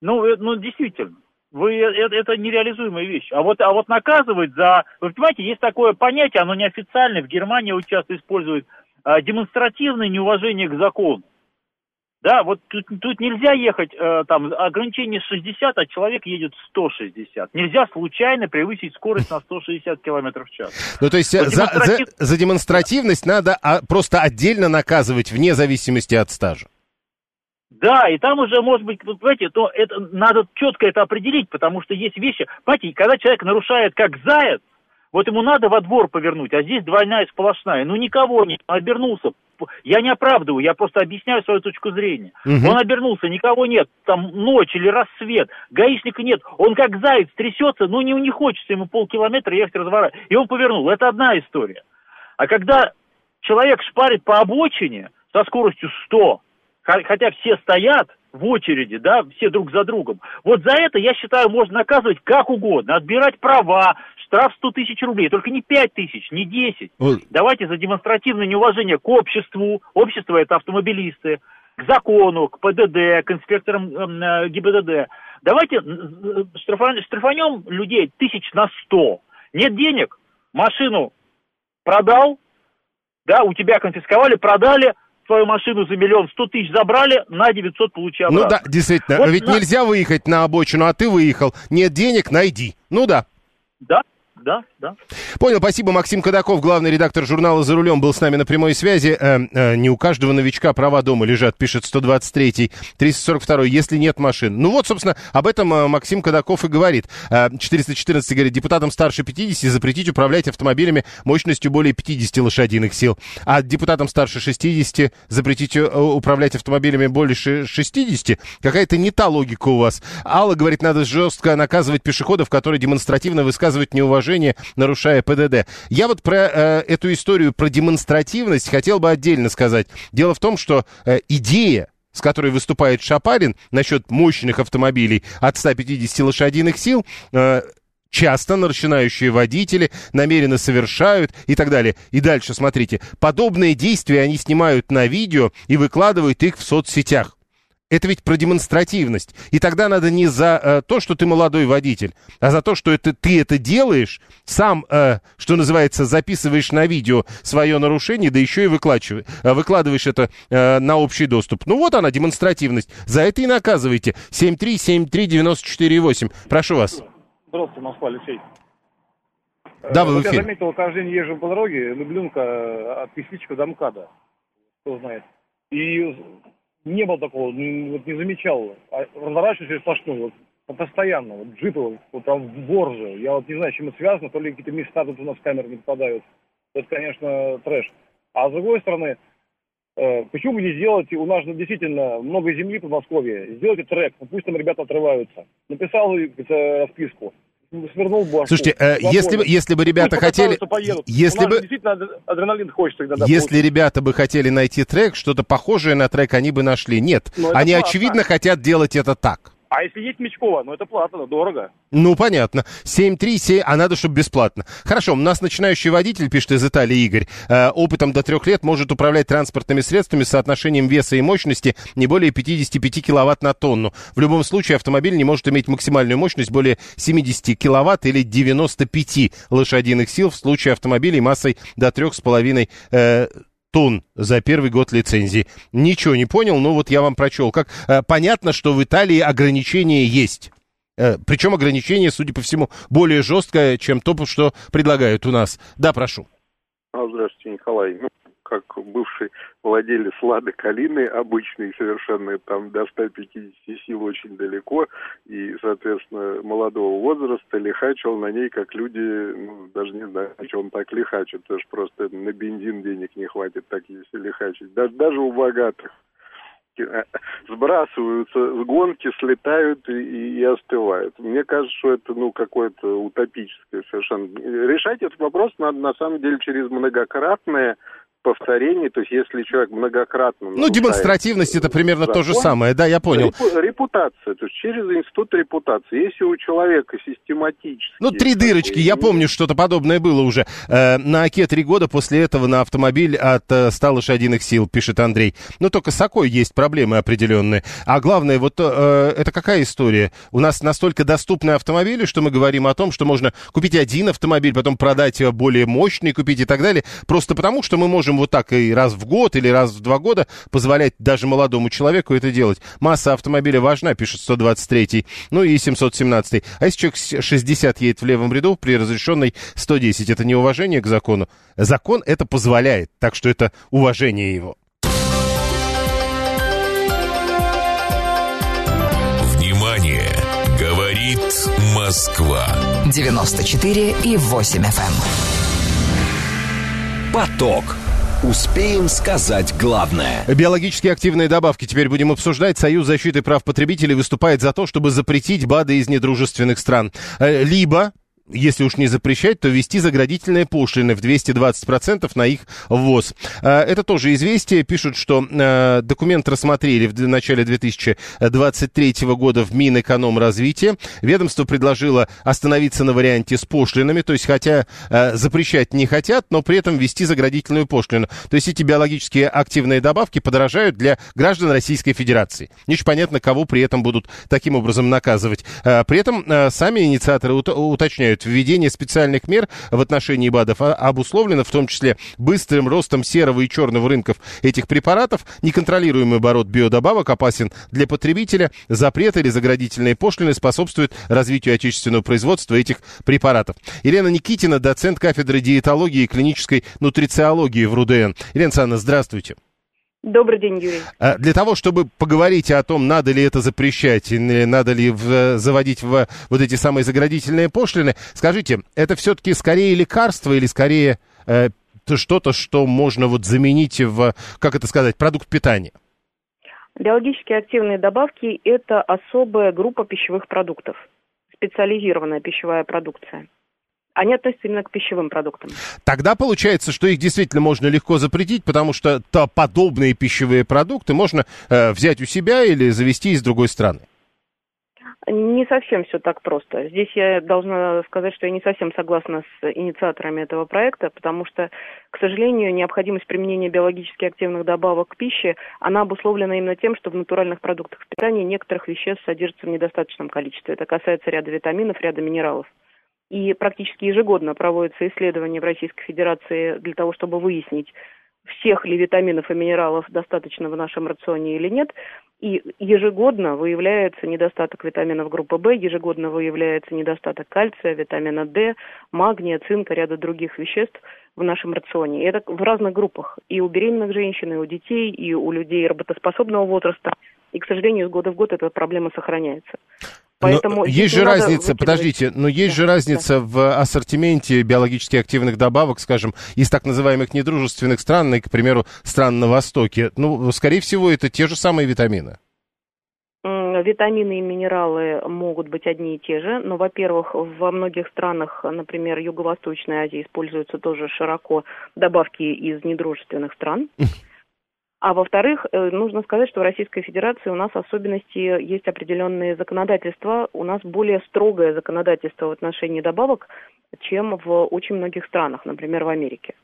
Ну, э, ну действительно. Вы, это, это нереализуемая вещь. А вот, а вот наказывать за... Вы понимаете, есть такое понятие, оно неофициальное, в Германии его часто используют, а, демонстративное неуважение к закону. Да, вот тут, тут нельзя ехать, э, там, ограничение 60, а человек едет 160. Нельзя случайно превысить скорость на 160 км в час. Ну, то есть за, демонстратив... за, за демонстративность надо а, просто отдельно наказывать, вне зависимости от стажа. Да, и там уже, может быть, понимаете, то это, надо четко это определить, потому что есть вещи, понимаете, когда человек нарушает как заяц, вот ему надо во двор повернуть, а здесь двойная сплошная. Ну, никого не обернулся, я не оправдываю, я просто объясняю свою точку зрения. Угу. Он обернулся, никого нет, там ночь или рассвет, гаишника нет, он как заяц трясется, но не, не хочется ему полкилометра ехать разворачивать. И он повернул, это одна история. А когда человек шпарит по обочине со скоростью 100, хотя все стоят, в очереди, да, все друг за другом. Вот за это, я считаю, можно наказывать как угодно, отбирать права, штраф 100 тысяч рублей, только не 5 тысяч, не 10. Вот. Давайте за демонстративное неуважение к обществу, общество это автомобилисты, к закону, к ПДД, к инспекторам э, ГИБДД. Давайте штрафанем людей тысяч на 100. Нет денег, машину продал, да, у тебя конфисковали, продали, твою машину за миллион сто тысяч забрали, на 900 получи обратно. Ну да, действительно, вот ведь на... нельзя выехать на обочину, а ты выехал. Нет денег, найди. Ну да. Да, да, да. Понял, спасибо. Максим Кадаков, главный редактор журнала «За рулем», был с нами на прямой связи. Э, э, не у каждого новичка права дома лежат, пишет 123-й, 342-й, если нет машин. Ну вот, собственно, об этом э, Максим Кадаков и говорит. Э, 414 говорит, депутатам старше 50 запретить управлять автомобилями мощностью более 50 лошадиных сил. А депутатам старше 60 запретить э, управлять автомобилями более 60? Какая-то не та логика у вас. Алла говорит, надо жестко наказывать пешеходов, которые демонстративно высказывают неуважение нарушая ПДД. Я вот про э, эту историю, про демонстративность хотел бы отдельно сказать. Дело в том, что э, идея с которой выступает Шапарин насчет мощных автомобилей от 150 лошадиных сил, э, часто начинающие водители намеренно совершают и так далее. И дальше, смотрите, подобные действия они снимают на видео и выкладывают их в соцсетях. Это ведь про демонстративность. И тогда надо не за э, то, что ты молодой водитель, а за то, что это, ты это делаешь, сам, э, что называется, записываешь на видео свое нарушение, да еще и выкладываешь, э, выкладываешь это э, на общий доступ. Ну вот она, демонстративность. За это и наказывайте. 7373948. Прошу вас. Здравствуйте, Москва, Алексей. Да, вы в эфире. Я заметил, каждый день езжу по дороге, люблюнка э, от Кисличка до МКАДа. Кто знает. И не было такого, вот не замечал. А разворачиваюсь сплошную, вот постоянно, вот джипы, вот, там в Борже. Я вот не знаю, с чем это связано, то ли какие-то места тут у нас камеры не попадают. Это, конечно, трэш. А с другой стороны, э, почему бы не сделать, у нас же действительно много земли в Москве, сделайте трек, ну, пусть там ребята отрываются. Написал э, расписку, свернул бы. Слушайте, э, если, бы, если бы ребята хотели... Если бы... Действительно, адреналин хочется иногда Если получить. ребята бы хотели найти трек, что-то похожее на трек они бы нашли. Нет, они, платно. очевидно, хотят делать это так. А если есть Мечкова, ну это платно, дорого. Ну, понятно. 7-3, а надо, чтобы бесплатно. Хорошо, у нас начинающий водитель, пишет из Италии Игорь, э, опытом до трех лет может управлять транспортными средствами с соотношением веса и мощности не более 55 киловатт на тонну. В любом случае автомобиль не может иметь максимальную мощность более 70 киловатт или 95 лошадиных сил в случае автомобилей массой до 3,5 э, тонн за первый год лицензии. Ничего не понял, но вот я вам прочел. Как э, понятно, что в Италии ограничения есть. Э, причем ограничение, судя по всему, более жесткое, чем то, что предлагают у нас. Да, прошу. А, здравствуйте, Николай. Ну, как бывший владелец Лады Калины, обычный совершенно, там до 150 сил очень далеко, и, соответственно, молодого возраста, лихачил на ней, как люди, ну, даже не знаю, что он так лихачит, потому что просто на бензин денег не хватит так, если лихачить. Даже, даже у богатых сбрасываются с гонки, слетают и, и остывают. Мне кажется, что это ну какое-то утопическое совершенно. Решать этот вопрос надо на самом деле через многократное повторений, то есть если человек многократно... Ну, демонстративность это примерно закон, то же самое, да, я понял. Репу, репутация, то есть через институт репутации. Если у человека систематически... Ну, три дырочки, я помню, что-то подобное было уже. Э, на ОКЕ три года после этого на автомобиль от э, 100 лошадиных сил, пишет Андрей. Но только с ОКой есть проблемы определенные. А главное, вот э, это какая история? У нас настолько доступны автомобили, что мы говорим о том, что можно купить один автомобиль, потом продать более мощный, купить и так далее, просто потому, что мы можем можем вот так и раз в год или раз в два года позволять даже молодому человеку это делать. Масса автомобиля важна, пишет 123 ну и 717 А если человек 60 едет в левом ряду при разрешенной 110, это не уважение к закону? Закон это позволяет, так что это уважение его. Внимание! Говорит Москва. 94 и 8 FM. Эм. Поток. Успеем сказать главное. Биологически активные добавки теперь будем обсуждать. Союз защиты прав потребителей выступает за то, чтобы запретить БАДы из недружественных стран. Э, либо если уж не запрещать, то ввести заградительные пошлины в 220% на их ввоз. А, это тоже известие. Пишут, что а, документ рассмотрели в начале 2023 года в Минэкономразвития. Ведомство предложило остановиться на варианте с пошлинами, то есть хотя а, запрещать не хотят, но при этом ввести заградительную пошлину. То есть эти биологические активные добавки подорожают для граждан Российской Федерации. Не понятно, кого при этом будут таким образом наказывать. При этом сами инициаторы уточняют, отмечают, введение специальных мер в отношении БАДов обусловлено в том числе быстрым ростом серого и черного рынков этих препаратов. Неконтролируемый оборот биодобавок опасен для потребителя. Запрет или заградительные пошлины способствуют развитию отечественного производства этих препаратов. Елена Никитина, доцент кафедры диетологии и клинической нутрициологии в РУДН. Елена Александровна, здравствуйте. Добрый день, Юрий. А, для того, чтобы поговорить о том, надо ли это запрещать, или надо ли в, заводить в вот эти самые заградительные пошлины, скажите, это все-таки скорее лекарство или скорее э, что-то, что можно вот заменить в, как это сказать, продукт питания? Биологически активные добавки – это особая группа пищевых продуктов, специализированная пищевая продукция они относятся именно к пищевым продуктам. Тогда получается, что их действительно можно легко запретить, потому что то подобные пищевые продукты можно э, взять у себя или завести из другой страны. Не совсем все так просто. Здесь я должна сказать, что я не совсем согласна с инициаторами этого проекта, потому что, к сожалению, необходимость применения биологически активных добавок к пище, она обусловлена именно тем, что в натуральных продуктах питания некоторых веществ содержится в недостаточном количестве. Это касается ряда витаминов, ряда минералов и практически ежегодно проводятся исследования в Российской Федерации для того, чтобы выяснить, всех ли витаминов и минералов достаточно в нашем рационе или нет. И ежегодно выявляется недостаток витаминов группы В, ежегодно выявляется недостаток кальция, витамина D, магния, цинка, ряда других веществ в нашем рационе. И это в разных группах. И у беременных женщин, и у детей, и у людей работоспособного возраста. И, к сожалению, из года в год эта проблема сохраняется. Поэтому но есть же разница, выкидывать. подождите, но есть да, же разница да. в ассортименте биологически активных добавок, скажем, из так называемых недружественных стран, и, к примеру, стран на Востоке. Ну, скорее всего, это те же самые витамины. Витамины и минералы могут быть одни и те же, но, во-первых, во многих странах, например, Юго-Восточной Азии, используются тоже широко добавки из недружественных стран. А во-вторых, э, нужно сказать, что в Российской Федерации у нас особенности есть определенные законодательства. У нас более строгое законодательство в отношении добавок, чем в очень многих странах, например, в Америке.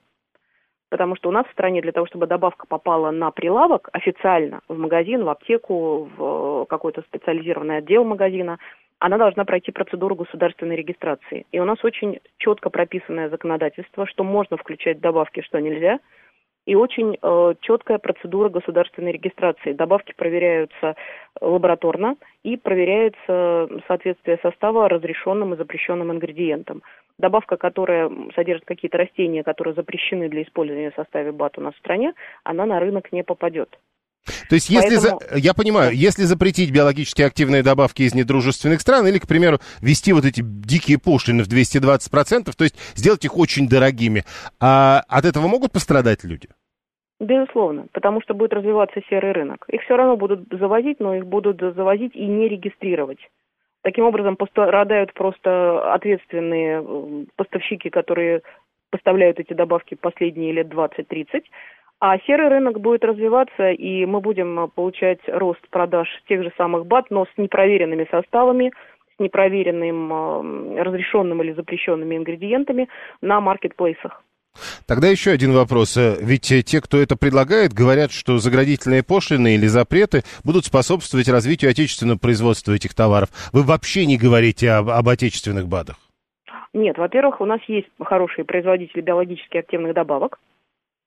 Потому что у нас в стране для того, чтобы добавка попала на прилавок официально в магазин, в аптеку, в какой-то специализированный отдел магазина, она должна пройти процедуру государственной регистрации. И у нас очень четко прописанное законодательство, что можно включать добавки, что нельзя – и очень э, четкая процедура государственной регистрации. Добавки проверяются лабораторно и проверяется соответствие состава разрешенным и запрещенным ингредиентам. Добавка, которая содержит какие-то растения, которые запрещены для использования в составе БАТ у нас в стране, она на рынок не попадет. То есть, если Поэтому- за- я понимаю, если запретить биологически активные добавки из недружественных стран, или, к примеру, ввести вот эти дикие пошлины в 220%, то есть сделать их очень дорогими, а от этого могут пострадать люди? Безусловно, потому что будет развиваться серый рынок. Их все равно будут завозить, но их будут завозить и не регистрировать. Таким образом пострадают просто ответственные э, поставщики, которые поставляют эти добавки последние лет 20-30. А серый рынок будет развиваться, и мы будем э, получать рост продаж тех же самых БАТ, но с непроверенными составами, с непроверенным, э, разрешенным или запрещенными ингредиентами на маркетплейсах. Тогда еще один вопрос. Э, Ведь э, те, кто это предлагает, говорят, что заградительные пошлины или запреты будут способствовать развитию отечественного производства этих товаров. Вы вообще не говорите об, об отечественных БАДах. Нет, во-первых, у нас есть хорошие производители биологически активных добавок,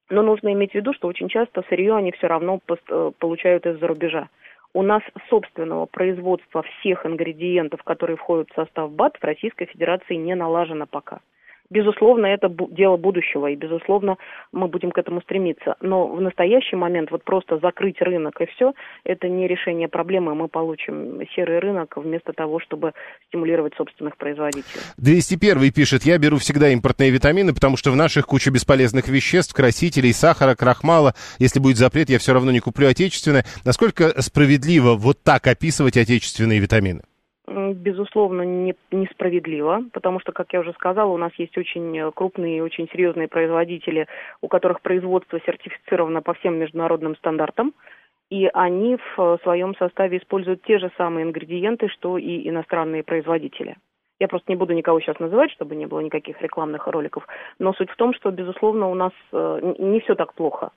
но нужно иметь в виду, что очень часто сырье они все равно э, получают из-за рубежа. У нас собственного производства всех ингредиентов, которые входят в состав БАТ, в Российской Федерации не налажено пока. Безусловно, это дело будущего, и, безусловно, мы будем к этому стремиться. Но в настоящий момент вот просто закрыть рынок и все, это не решение проблемы. Мы получим серый рынок вместо того, чтобы стимулировать собственных производителей. 201 пишет, я беру всегда импортные витамины, потому что в наших куча бесполезных веществ, красителей, сахара, крахмала. Если будет запрет, я все равно не куплю отечественное. Насколько справедливо вот так описывать отечественные витамины? Безусловно, не- несправедливо, потому что, как я уже сказала, у нас есть очень э, крупные и очень серьезные производители, у которых производство сертифицировано по всем международным стандартам, и они в э, своем составе используют те же самые ингредиенты, что и иностранные производители. Я просто не буду никого сейчас называть, чтобы не было никаких рекламных роликов, но суть в том, что, безусловно, у нас э, не все так плохо.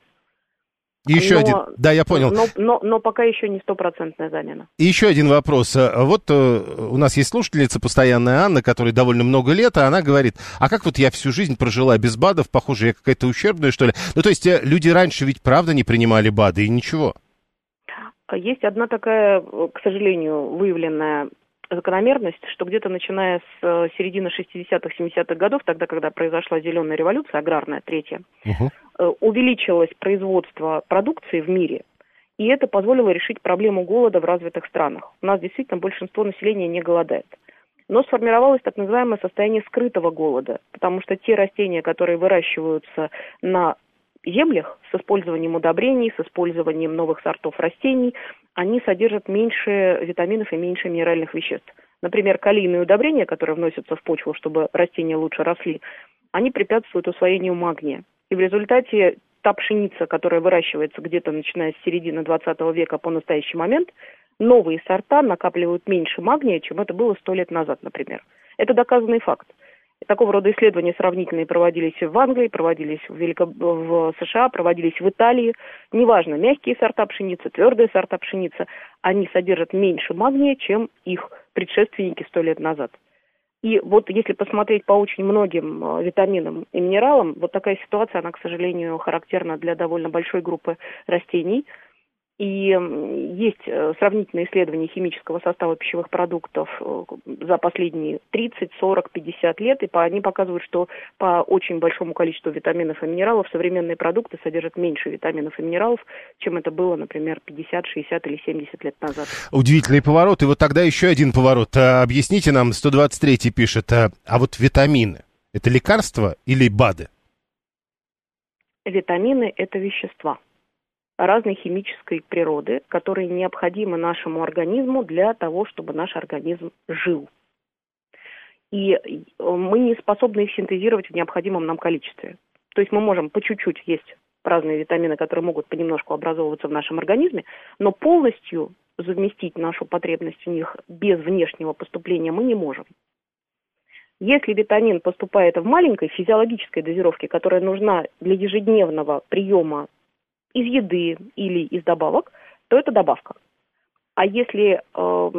Еще Но- один. Да, я понял. Но, но, но пока еще не стопроцентная замена. И еще один вопрос. Э, Вот э, у нас есть слушательница постоянная Анна, которой довольно много лет, а она говорит, а как вот я всю жизнь прожила без БАДов, похоже, я какая-то ущербная, что ли? Ну, то есть э, люди раньше ведь правда не принимали БАДы и ничего. Есть одна такая, э, к сожалению, выявленная закономерность, что где-то начиная с э, середины 60-х, 70-х годов, тогда, когда произошла зеленая революция, аграрная, третья, э, увеличилось производство продукции в мире, и это позволило решить проблему голода в развитых странах. У нас действительно большинство населения не голодает. Но сформировалось так называемое состояние скрытого голода, потому что те растения, которые выращиваются на землях с использованием удобрений, с использованием новых сортов растений, они содержат меньше витаминов и меньше минеральных веществ. Например, калийные удобрения, которые вносятся в почву, чтобы растения лучше росли, они препятствуют усвоению магния. И в результате та пшеница, которая выращивается где-то начиная с середины 20 века по настоящий момент, новые сорта накапливают меньше магния, чем это было сто лет назад, например. Это доказанный факт. Такого рода исследования сравнительные проводились в Англии, проводились в, Велико... в США, проводились в Италии. Неважно, мягкие сорта пшеницы, твердые сорта пшеницы, они содержат меньше магния, чем их предшественники сто лет назад. И вот если посмотреть по очень многим э, витаминам и минералам, вот такая ситуация, она, к сожалению, характерна для довольно большой группы растений. И есть э, сравнительные исследования химического состава пищевых продуктов э, за последние 30, 40, 50 лет, и они показывают, что по очень большому количеству витаминов и минералов современные продукты содержат меньше витаминов и минералов, чем это было, например, 50, 60 или 70 лет назад. Удивительный поворот. И вот тогда еще один поворот. А, Объясните нам, 123 пишет, а вот витамины, это лекарства или БАДы? Витамины – это вещества разной химической природы, которые необходимы нашему организму для того, чтобы наш организм жил. И э, мы не способны их синтезировать в необходимом нам количестве. То есть мы можем по чуть-чуть есть разные витамины, которые могут понемножку образовываться в нашем организме, но полностью заместить нашу потребность в них без внешнего поступления мы не можем. Если витамин поступает в маленькой физиологической дозировке, которая нужна для ежедневного приема из еды или из добавок, то это добавка. А если э,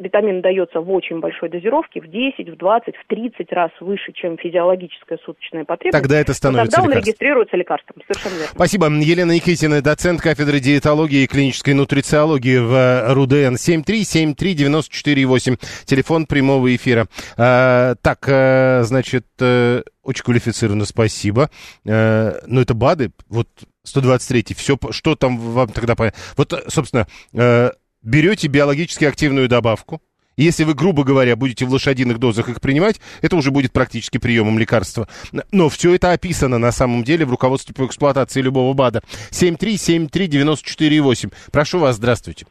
витамин дается в очень большой дозировке, в 10, в 20, в 30 раз выше, чем физиологическая суточная потребность, Тогда это становится тогда он лекарством. регистрируется лекарством. Совершенно верно. Спасибо. Елена Никитина, доцент кафедры диетологии и клинической нутрициологии в РУДН. 7373948. Телефон прямого эфира. А, так, э, значит, э, очень квалифицированно спасибо. Э, но это БАДы, вот 123 все, что там вам тогда понятно? Вот, э, собственно, э, берете биологически активную добавку, и Если вы, грубо говоря, будете в лошадиных дозах их принимать, это уже будет практически приемом лекарства. Но все это описано на самом деле в руководстве по эксплуатации любого БАДа. 7373948. Прошу вас, здравствуйте.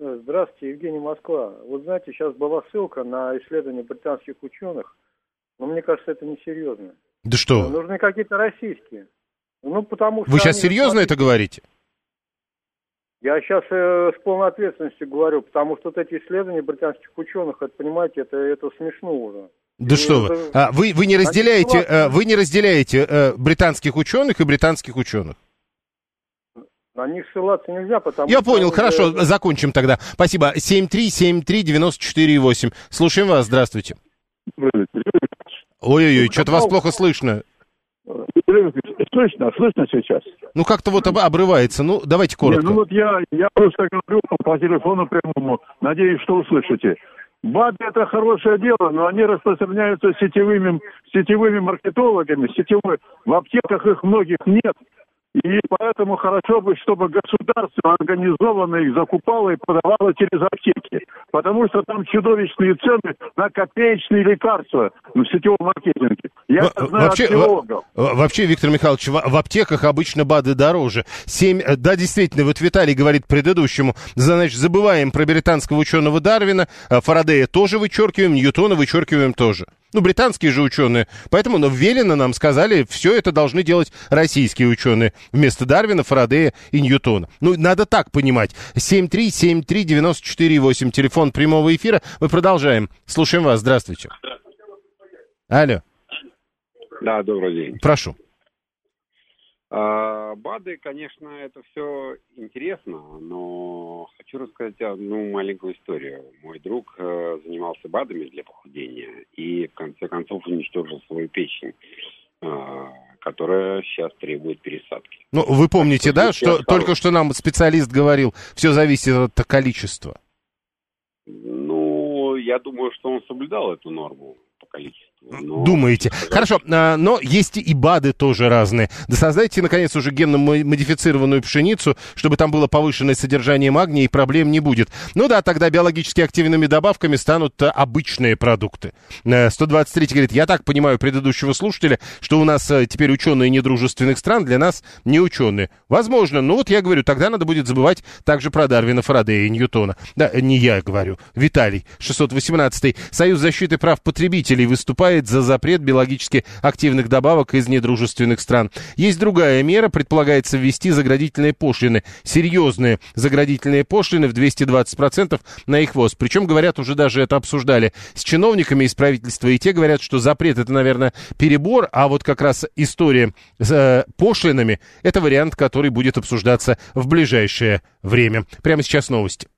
Здравствуйте, Евгений Москва. Вот знаете, сейчас была ссылка на исследование британских ученых, но мне кажется, это несерьезно. Да что? Нужны какие-то российские. Ну, потому что Вы сейчас они- серьезно это говорите? Я сейчас э, с полной ответственностью говорю, потому что вот эти исследования британских ученых, это, понимаете, это, это смешно уже. Да И что вы? это- А, вы, вы не разделяете, э, вы не разделяете э, британских ученых и британских ученых. На них ссылаться нельзя, потому Я что... понял, они хорошо, закончим тогда. Спасибо. 7373948. Слушаем вас, здравствуйте. Ой-ой-ой, что-то вас плохо слышно. Слышно, слышно сейчас? Ну, как-то вот об- обрывается. Ну, давайте коротко. Не, ну вот я, я просто говорю по телефону прямому, надеюсь, что услышите. БАДы это хорошее дело, но они распространяются сетевыми, сетевыми маркетологами, сетевой. В аптеках их многих нет. И поэтому хорошо бы, чтобы государство организованно их закупало и продавало через аптеки. Потому что там чудовищные цены на копеечные лекарства в сетевом маркетинге. Я Во- знаю Вообще, от биологов. во- вообще, Виктор Михайлович, в, в аптеках обычно БАДы дороже. Семь, э, да, действительно, вот Виталий говорит предыдущему, значит, забываем про британского ученого Дарвина, а Фарадея тоже вычеркиваем, Ньютона вычеркиваем тоже. Ну, британские же ученые. Поэтому, ну, велено нам сказали, все это должны делать российские ученые вместо Дарвина, Фарадея и Ньютона. Ну, надо так понимать. 7373948, телефон прямого эфира. Мы продолжаем. Слушаем вас. Здравствуйте. Алло, Да, добрый день. прошу. А, БАДы, конечно, это все интересно, но хочу рассказать одну маленькую историю. Мой друг э, занимался БАДами для похудения и в конце концов уничтожил свою печень, э, которая сейчас требует пересадки. Ну, вы помните, да, Тут что осталось. только что нам специалист говорил, все зависит от количества. Ну, я думаю, что он соблюдал эту норму по количеству. Но- Думаете. Хорошо, а, но есть и БАДы тоже разные. Да создайте, наконец, уже генно-модифицированную пшеницу, чтобы там было повышенное содержание магния, и проблем не будет. Ну да, тогда биологически активными добавками станут а, обычные продукты. Э, 123 говорит, я так понимаю предыдущего слушателя, что у нас э, теперь ученые недружественных стран, для нас не ученые. Возможно, ну вот я говорю, тогда надо будет забывать также про Дарвина, Фарадея и Ньютона. Да, э, не я говорю, Виталий, 618 Союз защиты прав потребителей выступает за запрет биологически активных добавок из недружественных стран. Есть другая мера, предполагается ввести заградительные пошлины. Серьезные заградительные пошлины в 220% на их ввоз. Причем, говорят, уже даже это обсуждали с чиновниками из правительства, и те говорят, что запрет это, наверное, перебор, а вот как раз история с э, пошлинами, это вариант, который будет обсуждаться в ближайшее время. Прямо сейчас новости.